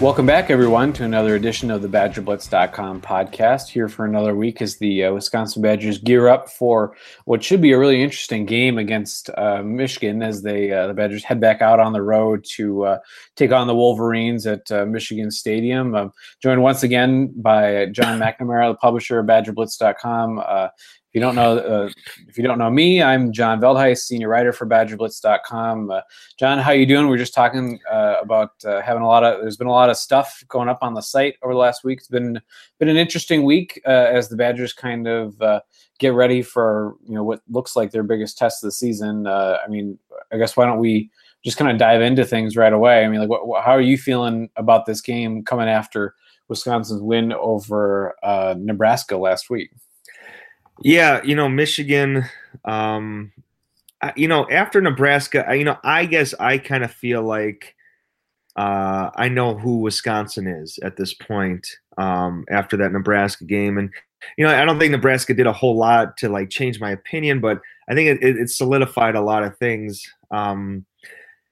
Welcome back, everyone, to another edition of the BadgerBlitz.com podcast. Here for another week as the uh, Wisconsin Badgers gear up for what should be a really interesting game against uh, Michigan as they uh, the Badgers head back out on the road to uh, take on the Wolverines at uh, Michigan Stadium. Um, joined once again by Jon McNamara, the publisher of BadgerBlitz.com. If you don't know, uh, if you don't know me, I'm John Veldhuis, senior writer for BadgerBlitz.com. Uh, John, how you doing? We are just talking uh, about uh, having a lot of. There's been a lot of stuff going up on the site over the last week. It's been been an interesting week uh, as the Badgers kind of uh, get ready for you know what looks like their biggest test of the season. I mean, I guess why don't we just kind of dive into things right away? I mean, like, what, how are you feeling about this game coming after Wisconsin's win over Nebraska last week? Yeah, you know, Michigan, um, you know, after Nebraska, you know, I guess I kind of feel like uh, I know who Wisconsin is at this point um, after that Nebraska game. And, you know, I don't think Nebraska did a whole lot to like change my opinion, but I think it, it solidified a lot of things. Um,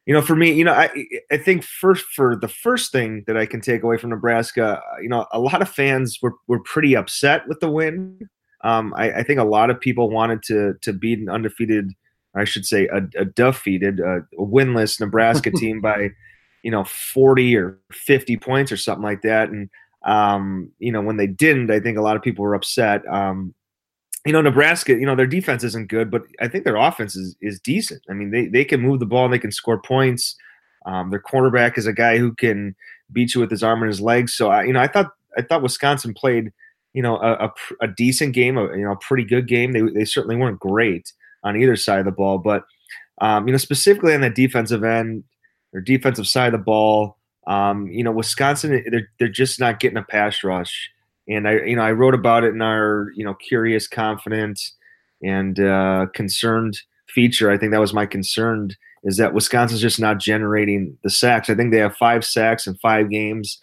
you know, for me, you know, I I think first for the first thing that I can take away from Nebraska, you know, a lot of fans were were pretty upset with the win. Um, I, I, think a lot of people wanted to to beat an undefeated, I should say, a, a defeated, a, a winless Nebraska team by, you know, forty or fifty points or something like that. And um, you know, when they didn't, I think a lot of people were upset. Um, you know, Nebraska, you know, their defense isn't good, but I think their offense is is decent. I mean, they they can move the ball, and they can score points. Um, their quarterback is a guy who can beat you with his arm and his legs. So I, you know, I thought I thought Wisconsin played you know, a, a, a, decent game, a you know, a pretty good game. They, they certainly weren't great on either side of the ball, but um, you know, specifically on the defensive end or defensive side of the ball, um, you know, Wisconsin they're they're just not getting a pass rush. And I, you know, I wrote about it in our, you know, curious, confident, and uh, concerned feature. I think that was my concern is that Wisconsin's just not generating the sacks. I think they have five sacks in five games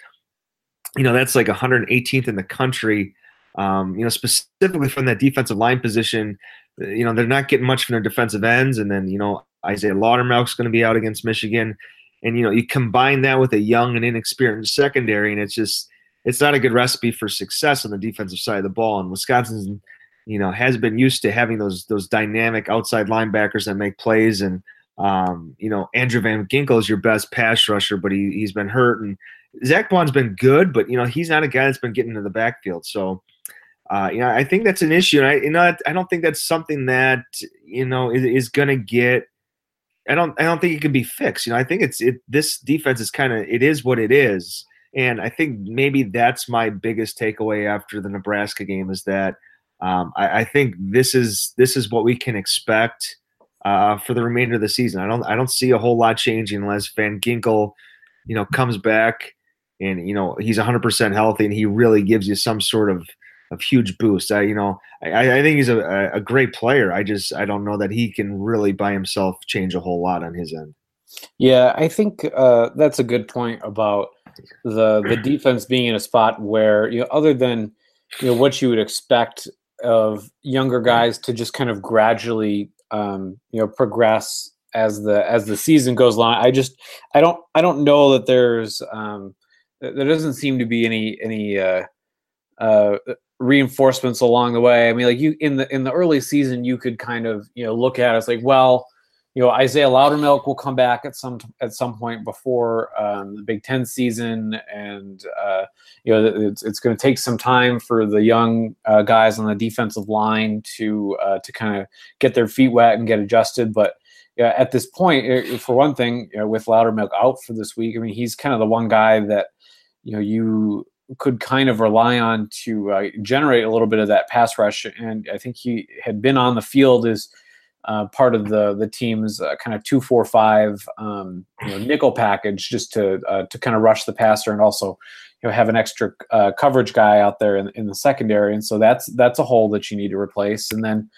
you know that's like 118th in the country. Um, you know, specifically from that defensive line position, you know they're not getting much from their defensive ends, and then you know Isaiah Loudermilk's going to be out against Michigan, and you know you combine that with a young and inexperienced secondary, and it's just it's not a good recipe for success on the defensive side of the ball. And Wisconsin, you know, has been used to having those those dynamic outside linebackers that make plays, and um, you know Andrew Van Ginkel is your best pass rusher, but he he's been hurt, and Zack Baun's been good, but you know he's not a guy that's been getting into the backfield. So, uh, you know, I think that's an issue, and I you know I don't think that's something that you know is, is going to get. I don't I don't think it can be fixed. You know, I think it's it. This defense is kind of it is what it is, and I think maybe that's my biggest takeaway after the Nebraska game is that um, I, I think this is this is what we can expect. Uh, for the remainder of the season, I don't I don't see a whole lot changing unless Van Ginkel, you know, comes back and you know he's 100% healthy and he really gives you some sort of of huge boost. I you know I, I think he's a, a great player. I just I don't know that he can really by himself change a whole lot on his end. Yeah, I think uh, that's a good point about the the defense being in a spot where you know other than you know what you would expect of younger guys to just kind of gradually um, you know progress as the as the season goes along. I just I don't I don't know that there's um, there doesn't seem to be any any uh, uh, reinforcements along the way. I mean, like you in the in the early season, you could kind of you know look at it as like, well, you know, Isaiah Loudermilk will come back at some at some point before um, the Big Ten season, and uh, you know, it's it's going to take some time for the young uh, guys on the defensive line to uh, to kind of get their feet wet and get adjusted, but yeah, at this point, for one thing, you know, with Loudermilk out for this week, I mean, he's kind of the one guy that you know you could kind of rely on to uh, generate a little bit of that pass rush. And I think he had been on the field as uh, part of the the team's uh, kind of two four five um, you know, nickel package, just to uh, to kind of rush the passer and also you know have an extra uh, coverage guy out there in, in the secondary. And so that's that's a hole that you need to replace. And then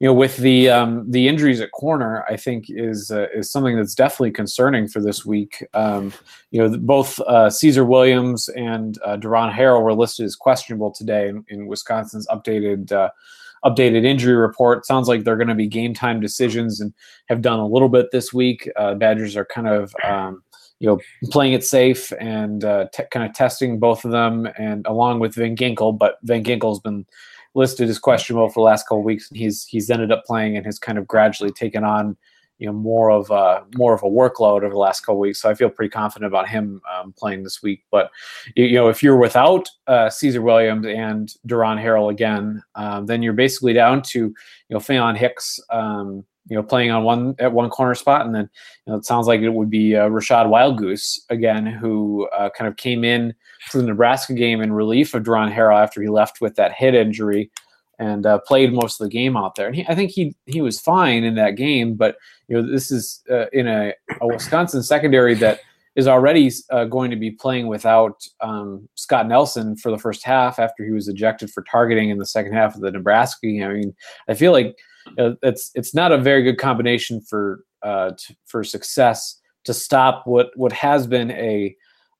you know, with the um, the injuries at corner, I think is uh, is something that's definitely concerning for this week. Um, you know, both uh, Caesar Williams and uh, Deron Harrell were listed as questionable today in, in Wisconsin's updated uh, updated injury report. Sounds like they're going to be game time decisions and have done a little bit this week. Uh, Badgers are kind of um, you know, playing it safe and uh, kind of testing both of them, and along with Van Ginkel. But Van Ginkel's been listed as questionable for the last couple weeks, and he's he's ended up playing and has kind of gradually taken on you know more of a more of a workload over the last couple weeks. So I feel pretty confident about him um, playing this week. But you know, if you're without uh, Caesar Williams and Deron Harrell again, um, then you're basically down to you know Faion Hicks. Um, you know, playing on one at one corner spot, and then you know, it sounds like it would be uh, Rachad Wildgoose again, who uh, kind of came in for the Nebraska game in relief of Deron Harrell after he left with that head injury and uh, played most of the game out there. And he, I think he he was fine in that game, but you know this is uh, in a, a, Wisconsin secondary that is already uh, going to be playing without um, Scott Nelson for the first half after he was ejected for targeting in the second half of the Nebraska game. I mean, I feel like uh, it's it's not a very good combination for uh, t- for success to stop what what has been a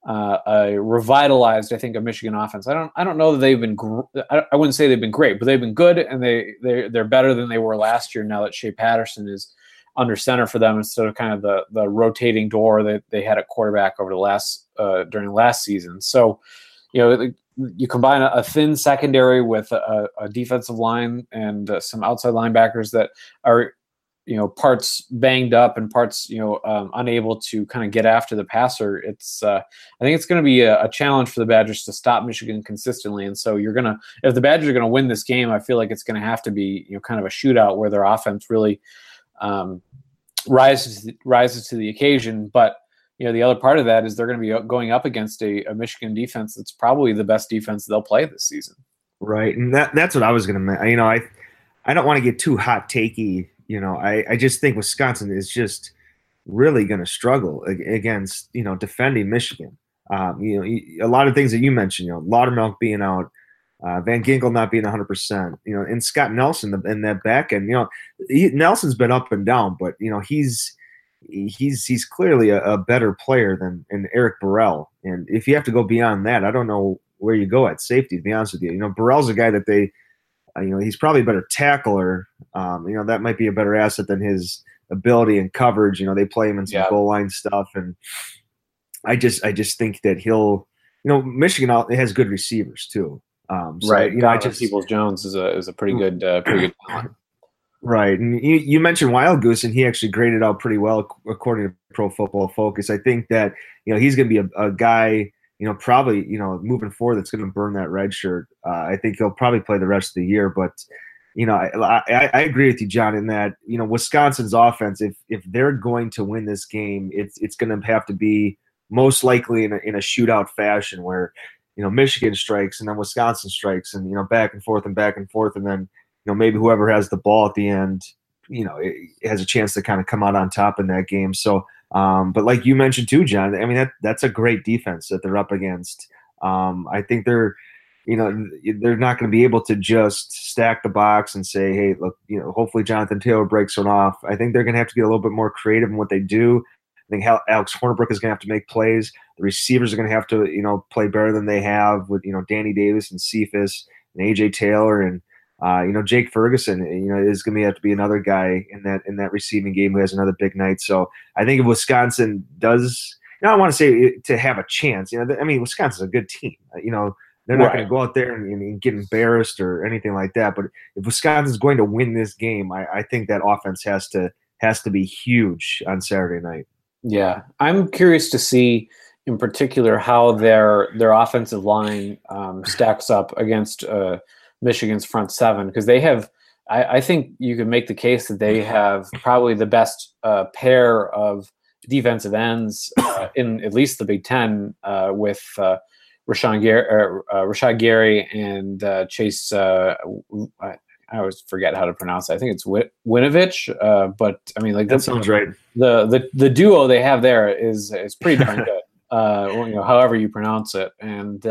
uh, a revitalized, I think, a Michigan offense. I don't, I don't know that they've been. Gr- I, I, wouldn't say they've been great, but they've been good, and they they they're better than they were last year. Now that Shea Patterson is under center for them instead of kind of the the rotating door that they had at quarterback over the last uh, during last season. So, you know, you combine a, thin secondary with a, a, defensive line and uh, some outside linebackers that are you know parts banged up and parts you know um, unable to kind of get after the passer it's uh, i think it's going to be a, a, challenge for the badgers to stop michigan consistently. And so you're going to if the badgers are going to win this game i feel like it's going to have to be you know kind of a shootout where their offense really um, rises rises to the occasion. But you know the other part of that is they're going to be going up against a, a michigan defense that's probably the best defense they'll play this season right and that that's what i was going to you know i i don't want to get too hot takey you know, I, I just think Wisconsin is just really going to struggle against, you know, defending Michigan. Um, you know, a lot of things that you mentioned, you know, Loudermilk being out, uh, Van Ginkel not being 100%, you know, and Scott Nelson in that back end, you know, he, Nelson's been up and down, but, you know, he's, he's, he's clearly a, a better player than, than Eric Burrell. And if you have to go beyond that, I don't know where you go at safety, to be honest with you. You know, Burrell's a guy that they, uh, you know, he's probably a better tackler. Um, you know, that might be a better asset than his ability and coverage. You know, they play him in some yeah. goal line stuff, and I just, I just think that he'll, you know, Michigan has good receivers too. Um, so, right. You know, I just Peoples Jones is a is a pretty good, uh, pretty good talent. Right, and you, you mentioned Wildgoose, and he actually graded out pretty well according to Pro Football Focus. I think that you know he's going to be a, a guy you know, probably, you know, moving forward, that's going to burn that red shirt. Uh, I think he'll probably play the rest of the year. But, you know, I, I, I, agree with you, John, in that, you know, Wisconsin's offense, if if they're going to win this game, it's it's going to have to be most likely in a, in a shootout fashion where, you know, Michigan strikes and then Wisconsin strikes and, you know, back and forth and back and forth. And then, you know, maybe whoever has the ball at the end, you know, has a chance to kind of come out on top in that game. So, um, but like you mentioned too, John, I mean that that's a great defense that they're up against. Um, I think they're, you know, they're not going to be able to just stack the box and say, hey, look, you know, hopefully Jonathan Taylor breaks one off. I think they're going to have to get a little bit more creative in what they do. I think Alex Hornibrook is going to have to make plays. The receivers are going to have to, you know, play better than they have with, you know, Danny Davis and Cephus and AJ Taylor and uh, you know, Jake Ferguson, you know, is going to have to be another guy in that in that receiving game who has another big night. So I think if Wisconsin does, you know, I want to say to have a chance. You know, I mean, Wisconsin's a good team. Uh, you know, they're not right. going to go out there and, and, get embarrassed or anything like that. But if Wisconsin's going to win this game, I, I think that offense has to has to be huge on Saturday night. Yeah, I'm curious to see in particular how their their offensive line um, stacks up against. Uh, Michigan's front seven because they have. I, I, think you can make the case that they have probably the best uh, pair of defensive ends uh, in at least the Big Ten uh, with uh, Rashan Gary, uh, uh, Gary and uh, Chase. I, I, always forget how to pronounce it. I think it's Win- Winovich, but I mean, like that sounds right. The, the the duo they have there is is pretty darn good. uh, you know, however you pronounce it, and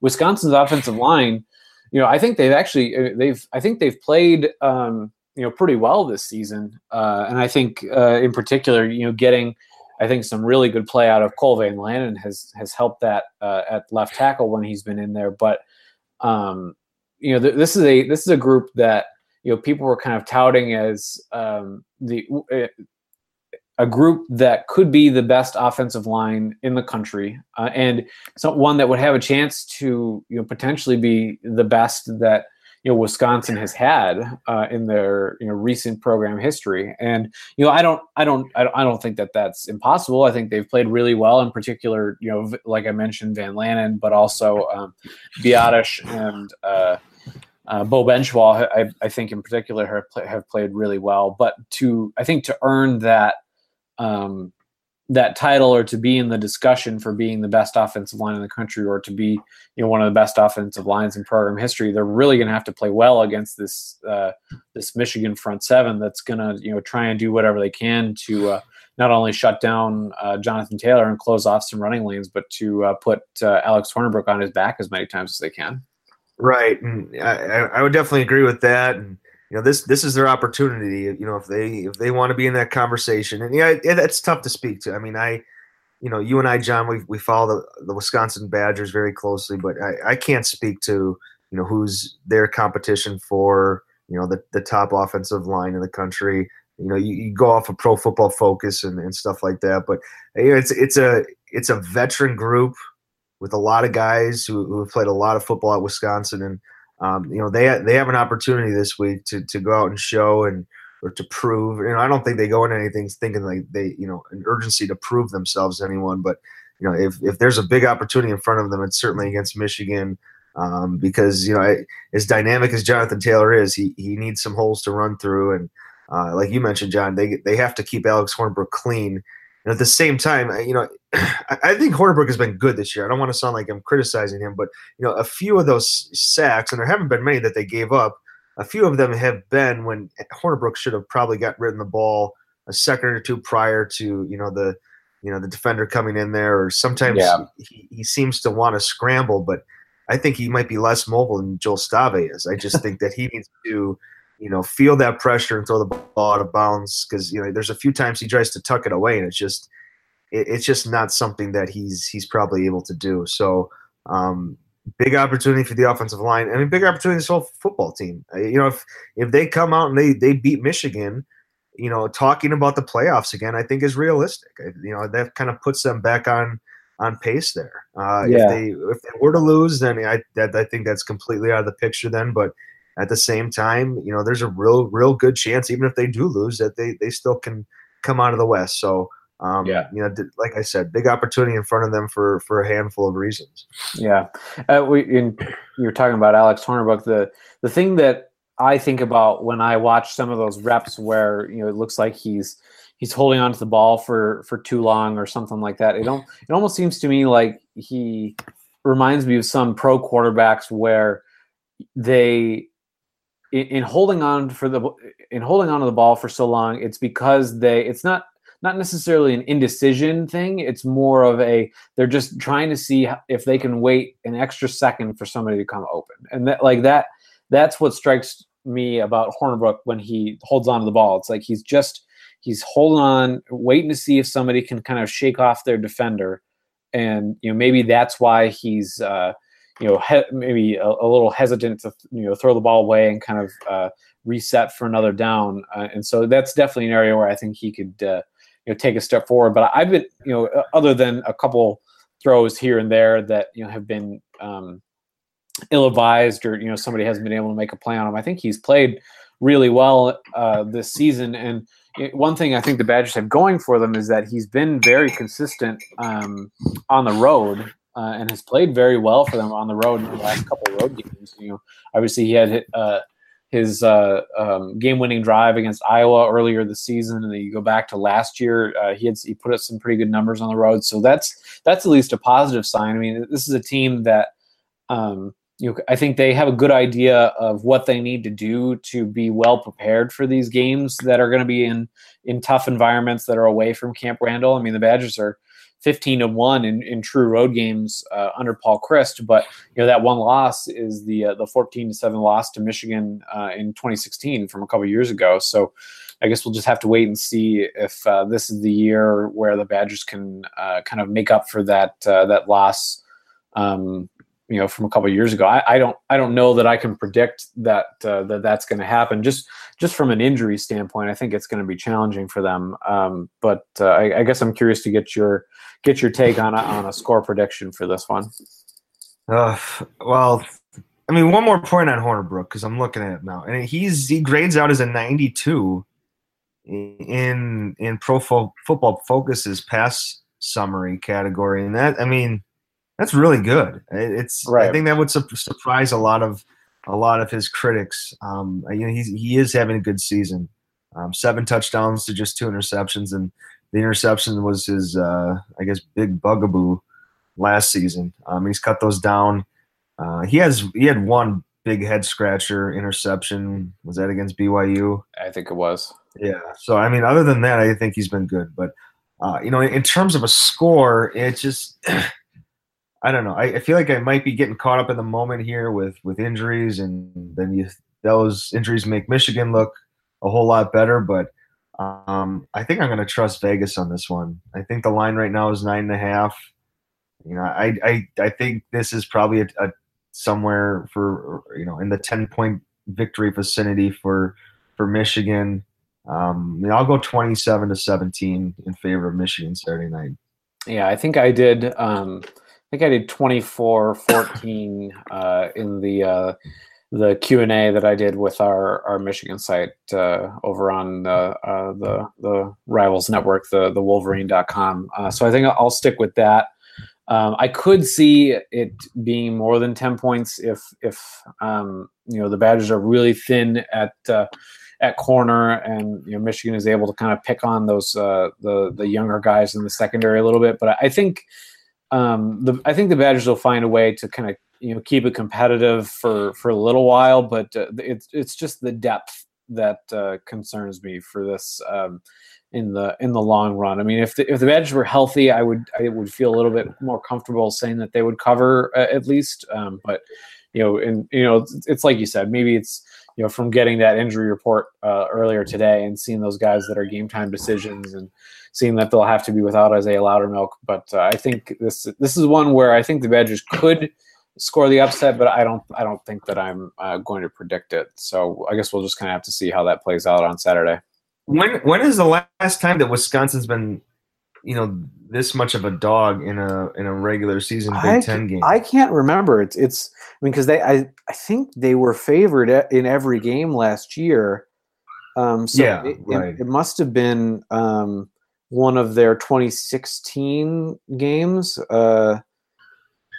Wisconsin's offensive line you know, I think they've actually uh, they've I think they've played um, you know pretty well this season, uh, and I think uh, in particular, you know, getting I think some really good play out of Cole Van Lanen has has helped that uh, at left tackle when he's been in there. But um, you know, th- this is a this is a group that you know people were kind of touting as um, the uh, a group that could be the best offensive line in the country, uh, and so one that would have a chance to you know potentially be the best that you know Wisconsin has had uh, in their you know recent program history. And you know I don't I don't I don't think that that's impossible. I think they've played really well. In particular, you know like I mentioned Van Lanen, but also um, Biadasz and. Uh, uh, Beau Benzschawel, I, I, think in particular, have, play, have played really well. But to I think to earn that um, that title or to be in the discussion for being the best offensive line in the country or to be you know one of the best offensive lines in program history they're really going to have to play well against this uh, this Michigan front seven that's going to you know try and do whatever they can to uh, not only shut down uh, Jonathan Taylor and close off some running lanes but to uh, put uh, Alex Hornibrook on his back as many times as they can. Right and I, I would definitely agree with that and you know this this is their opportunity you know if they if they want to be in that conversation. And yeah it, it's tough to speak to. I mean i you know you and i john we, we follow the, the wisconsin badgers very closely but I, I can't speak to you know who's their competition for you know the, the top offensive line in the country. You know you, you go off of pro football focus and, and stuff like that but you know, it's it's a it's a veteran group with a lot of guys who, who have played a lot of football at wisconsin and um, you know they they have an opportunity this week to to go out and show and or to prove. You know, I don't think they go into anything thinking like they you know an urgency to prove themselves to anyone. But you know, if if there's a big opportunity in front of them, it's certainly against Michigan. Um, because you know, as dynamic as Jonathan Taylor is, he he needs some holes to run through, and uh, like you mentioned, John, they they have to keep Alex Hornibrook clean and at the same time, you know, I think Hornibrook has been good this year. I don't want to sound like I'm criticizing him, but you know, a few of those sacks, and there haven't been many that they gave up. A few of them have been when Hornibrook should have probably got rid of the ball a second or two prior to you know the you know the defender coming in there, or sometimes yeah. he, he seems to want to scramble, but I think he might be less mobile than Joel Stave is. I just think that he needs to you know, feel that pressure and throw the ball out of bounds because you know there's a few times he tries to tuck it away and it's just it, it's just not something that he's he's probably able to do. So um, big opportunity for the offensive line. I mean, big opportunity for this whole football team. Uh, you know, if if they come out and they they beat Michigan, you know, talking about the playoffs again, I think is realistic. You know, that kind of puts them back on on pace there. Uh, yeah. If they if they were to lose, then I that, I think that's completely out of the picture then. But at the same time, you know, there's a real, real good chance, even if they do lose, that they they still can come out of the West. So, um, yeah, you know, like I said, big opportunity in front of them for for a handful of reasons. Yeah, uh, we in, you were talking about Alex Hornibrook. The the thing that I think about when I watch some of those reps where you know it looks like he's he's holding onto the ball for for too long or something like that. It don't it almost seems to me like he reminds me of some pro quarterbacks where they in, in holding on for the in holding on to the ball for so long, it's because they it's not not necessarily an indecision thing. It's more of a they're just trying to see if they can wait an extra second for somebody to come open, and that like that that's what strikes me about Hornibrook when he holds on to the ball. It's like he's just he's holding on, waiting to see if somebody can kind of shake off their defender, and you know maybe that's why he's uh, you know, he- maybe a, a, little hesitant to you know throw the ball away and kind of uh, reset for another down. Uh, and so that's definitely an area where I think he could uh, you know take a step forward. But I've been you know other than a couple throws here and there that you know have been um, ill-advised or you know somebody hasn't been able to make a play on him. I think he's played really well uh, this season and. One thing I think the Badgers have going for them is that he's been very consistent um, on the road uh, and has played very well for them on the road in the last couple road games. You know, obviously he had uh, his uh, um, game-winning drive against Iowa earlier this season, and then you go back to last year, uh, he had he put up some pretty good numbers on the road. So that's that's at least a positive sign. I mean, this is a team that. Um, you know, I think they have a good idea of what they need to do to be well prepared for these games that are going to be in in tough environments that are away from Camp Randall. I mean, the Badgers are 15 to 1 in, in true road games uh, under Paul Chryst. But, you know, that one loss is the uh, the 14 to 7 loss to Michigan uh, in 2016 from a couple years ago. So I guess we'll just have to wait and see if uh, this is the year where the Badgers can uh, kind of make up for that uh, that loss. Um, you know from a couple years ago. I, I, don't I don't know that I can predict that uh, that that's going to happen. Just just from an injury standpoint, I think it's going to be challenging for them. Um, but uh, I, I, guess I'm curious to get your get your take on a, on a score prediction for this one. Uh, well, I mean, one more point on Hornibrook because I'm looking at it now, and he's he grades out as a 92 in in Pro Fo- Football Focus's pass summary category, and that I mean, that's really good. It's right. I think that would su- surprise a lot of a lot of his critics. Um, you know, he's he is having a good season. Um, seven touchdowns to just two interceptions, and the interception was his, uh, I guess, big bugaboo last season. Um, he's cut those down. Uh, he has he had one big head scratcher interception. Was that against BYU? I think it was. Yeah. So I mean, other than that, I think he's been good. But uh, you know, in terms of a score, it just I don't know. I, I, feel like I might be getting caught up in the moment here with with injuries, and then you those injuries make Michigan look a whole lot better. But um, I think I'm going to trust Vegas on this one. I think the line right now is nine and a half. You know, I I, I think this is probably a, a somewhere for you know in the 10 point victory vicinity for for Michigan. Um, mean, I'll go 27 to 17 in favor of Michigan Saturday night. Yeah, I think I did. Um, think I did 24 14 uh, in the uh, the Q and A that I did with our our Michigan site uh, over on the uh, the the Rivals Network, the the Wolverine.com. Uh, so I think I'll stick with that. Um, I could see it being more than ten points if if um, you know the Badgers are really thin at uh, at corner, and you know Michigan is able to kind of pick on those uh, the the younger guys in the secondary a little bit. But I think um, the I think the Badgers will find a way to kind of you know keep it competitive for for a little while, but uh, it's it's just the depth that uh, concerns me for this um, in the in the long run. I mean, if the if the Badgers were healthy, I would I would feel a little bit more comfortable saying that they would cover uh, at least. Um, but you know, and you know, it's, it's, like you said, maybe it's you know from getting that injury report uh, earlier today and seeing those guys that are game time decisions and seeing that they'll have to be without Isaiah Loudermilk. But uh, I think this this is one where I think the Badgers could score the upset, but I don't I don't think that I'm uh, going to predict it. So I guess we'll just kind of have to see how that plays out on Saturday. When when is the last time that Wisconsin's been, you know, this much of a dog in a in a regular season Big I, Ten game? I can't remember. It's it's I mean because they I I think they were favored in every game last year. Um, so yeah, it, right. it, it, must have been um, one of their 2016 games. Uh,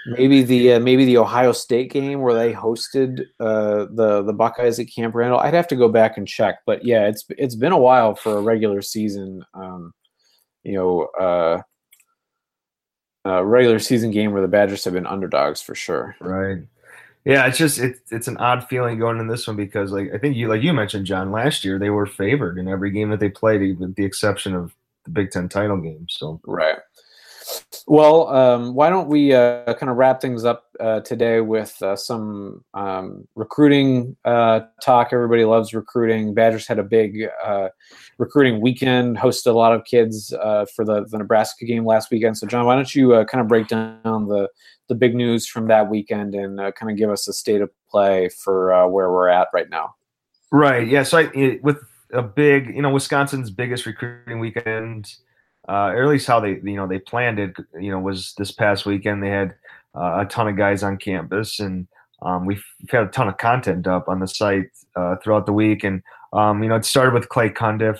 maybe the uh, maybe the Ohio State game where they hosted uh, the the Buckeyes at Camp Randall. I'd have to go back and check, but yeah, it's it's been a while for a regular season. Um, you know, uh, a regular season game where the Badgers have been underdogs for sure. Right. Yeah, it's just it's it's an odd feeling going in this one because like I think you like you mentioned John last year they were favored in every game that they played, with the exception of the Big Ten title game. So right. Well, um, why don't we uh, kind of wrap things up uh, today with uh, some um, recruiting uh, talk? Everybody loves recruiting. Badgers had a big uh, recruiting weekend, hosted a lot of kids uh, for the, the Nebraska game last weekend. So, John, why don't you kind of break down the, the big news from that weekend and kind of give us a state of play for where we're at right now? Right. Yeah. So, I, with a big, you know, Wisconsin's biggest recruiting weekend uh, or at least how they you know they planned it. You know, was this past weekend they had uh, a ton of guys on campus, and um, we've had a ton of content up on the site uh, throughout the week. And um, you know, it started with Clay Cundiff.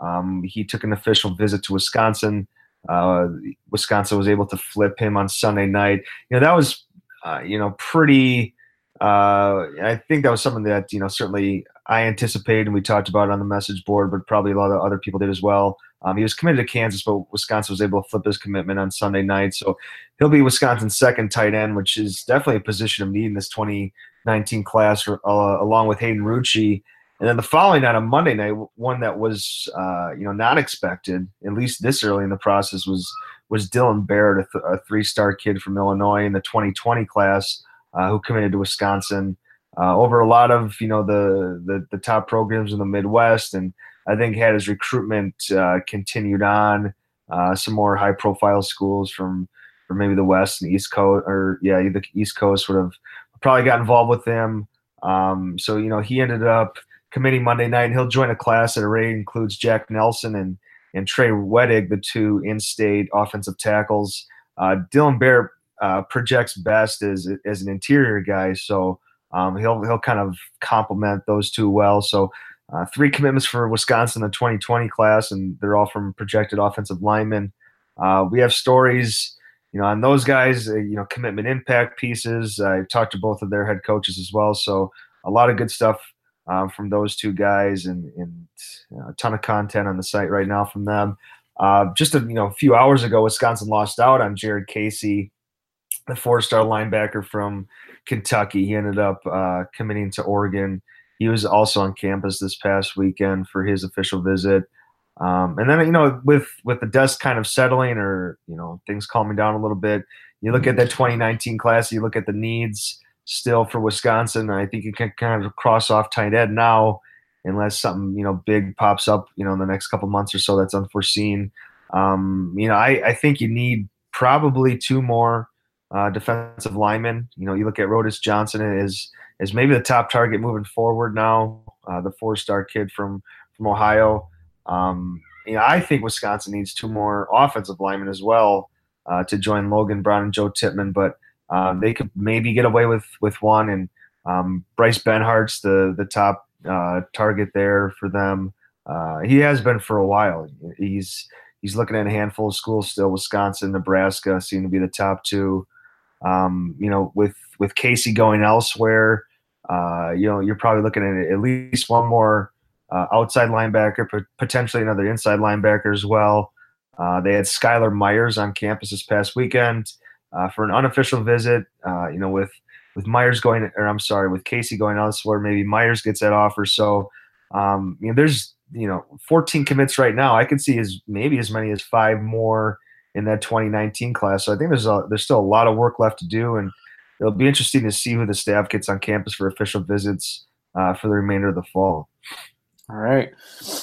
Um, he took an official visit to Wisconsin. Uh, Wisconsin was able to flip him on Sunday night. You know, that was uh, you know pretty. Uh, I think that was something that you know certainly I anticipated and we talked about it on the message board, but probably a lot of other people did as well. Um, he was committed to Kansas, but Wisconsin was able to flip his commitment on Sunday night. So he'll be Wisconsin's second tight end, which is definitely a position of need in this 2019 class, uh, along with Hayden Rucci. And then the following night on Monday night, one that was uh, you know not expected, at least this early in the process, was was Dylan Barrett, a, th- a three-star kid from Illinois in the 2020 class, uh, who committed to Wisconsin uh, over a lot of you know the, the, the top programs in the Midwest, and I think had his recruitment uh, continued on. Uh, some more high profile schools from for maybe the West and East Coast, or yeah, the East Coast would have probably got involved with him. Um, so you know, he ended up committing Monday night. And he'll join a class that array includes Jack Nelson and and Trey Wedig, the two in-state offensive tackles. Uh, Dylan Bear uh, projects best as as an interior guy, so um, he'll he'll kind of complement those two well. So uh, three commitments for Wisconsin in the 2020 class, and they're all from projected offensive linemen. Uh, we have stories, you know, on those guys. Uh, you know, commitment impact pieces. I talked to both of their head coaches as well, so a lot of good stuff um, from those two guys, and, and you know, a ton of content on the site right now from them. Uh, just a you know a few hours ago, Wisconsin lost out on Jared Casey, the four-star linebacker from Kentucky. He ended up uh, committing to Oregon. He was also on campus this past weekend for his official visit. Um, and then you know, with with the dust kind of settling, or you know, things calming down a little bit, you look at that 2019 class. You look at the needs still for Wisconsin. I think you can kind of cross off tight end now, unless something you know big pops up, you know, in the next couple months or so that's unforeseen. Um, you know, I, I think you need probably two more uh, defensive linemen. You know, you look at Rodas Johnson is is maybe the top target moving forward now. Uh, the four star kid from from Ohio. Um, you know, I think Wisconsin needs two more offensive linemen as well uh, to join Logan Brown and Joe Tippmann, but um, they could maybe get away with with one. And um, Bryce Benhart's the the top uh, target there for them. Uh, he has been for a while. He's he's looking at a handful of schools still. Wisconsin, Nebraska seem to be the top two. Um, you know, with with Casey going elsewhere, uh, you know, you're probably looking at at least one more uh, outside linebacker, potentially another inside linebacker as well. Uh, they had Skylar Myers on campus this past weekend uh, for an unofficial visit. Uh, you know, with with Myers going, or I'm sorry, with Casey going elsewhere, maybe Myers gets that offer. So, um, you know, there's you know 14 commits right now. I could see as maybe as many as five more in that 2019 class. So I think there's a, there's still a lot of work left to do, and it'll be interesting to see who the staff gets on campus for official visits uh, for the remainder of the fall. All right.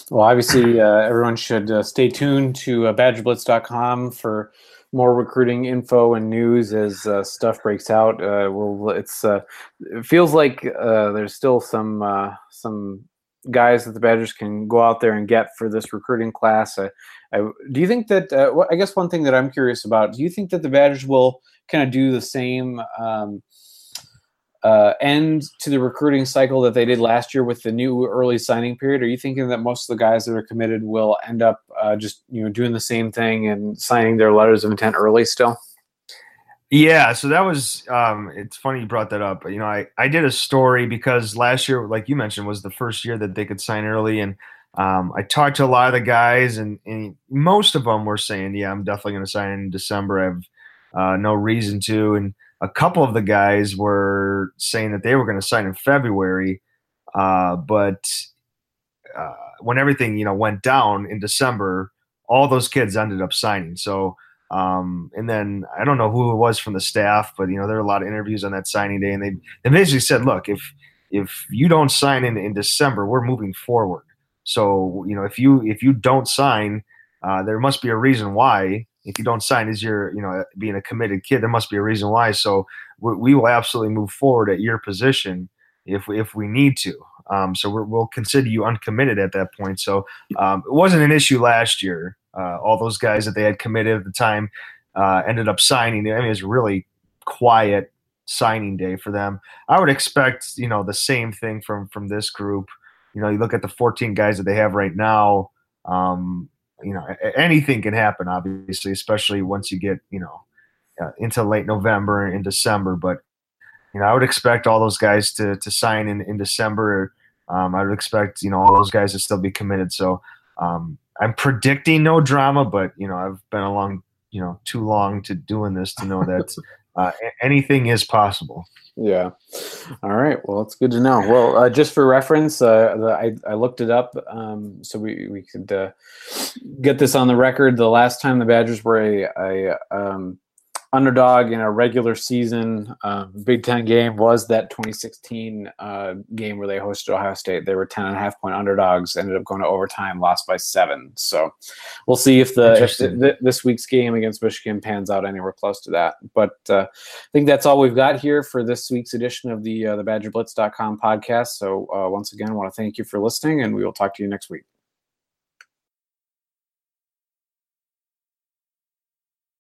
Well, obviously, uh, everyone should uh, stay tuned to uh, BadgerBlitz.com for more recruiting info and news as uh, stuff breaks out. Uh, well, it's uh, it feels like there's still some some guys that the Badgers can go out there and get for this recruiting class. I, do you think that? Uh, I guess one thing that I'm curious about: Do you think that the Badgers will kind of do the same? Um, uh, end to the recruiting cycle that they did last year with the new early signing period? Are you thinking that most of the guys that are committed will end up uh, just you know doing the same thing and signing their letters of intent early still? Yeah, so that was um, it's funny you brought that up. You know, I I did a story because last year, like you mentioned, was the first year that they could sign early, and um, I talked to a lot of the guys, and, and most of them were saying, "Yeah, I'm definitely going to sign in December. I have uh, no reason to." And a couple of the guys were saying that they were going to sign in February, uh, but uh, when everything you know went down in December, all those kids ended up signing. So, um, and then I don't know who it was from the staff, but you know there were a lot of interviews on that signing day, and they they basically said, "Look, if if you don't sign in in December, we're moving forward. So you know if you if you don't sign, uh, there must be a reason why." if you don't sign as you're, you know, being a committed kid, there must be a reason why. So we, we will absolutely move forward at your position if we, if we need to. Um, so we will consider you uncommitted at that point. So um, it wasn't an issue last year. Uh, all those guys that they had committed at the time uh, ended up signing. I mean, it was really quiet signing day for them. I would expect, you know, the same thing from from this group. You know, you look at the 14 guys that they have right now. Um, you know anything can happen obviously especially once you get you know uh, into late november and december but you know i would expect all those guys to to sign in in december um, i would expect you know all those guys to still be committed so um, i'm predicting no drama but you know i've been along you know too long to doing this to know that uh, anything is possible yeah. All right. Well, it's good to know. Well, uh, just for reference, uh, the, I, I looked it up um, so we, we could uh, get this on the record. The last time the Badgers were a, a, um, underdog in a regular season uh, Big Ten game was that 2016 uh, game where they hosted Ohio State. They were 10 and a half point underdogs, ended up going to overtime, lost by seven. So we'll see if the, if the this week's game against Michigan pans out anywhere close to that. But uh, I think that's all we've got here for this week's edition of the uh, the BadgerBlitz.com podcast. So uh, once again, I want to thank you for listening, and we will talk to you next week.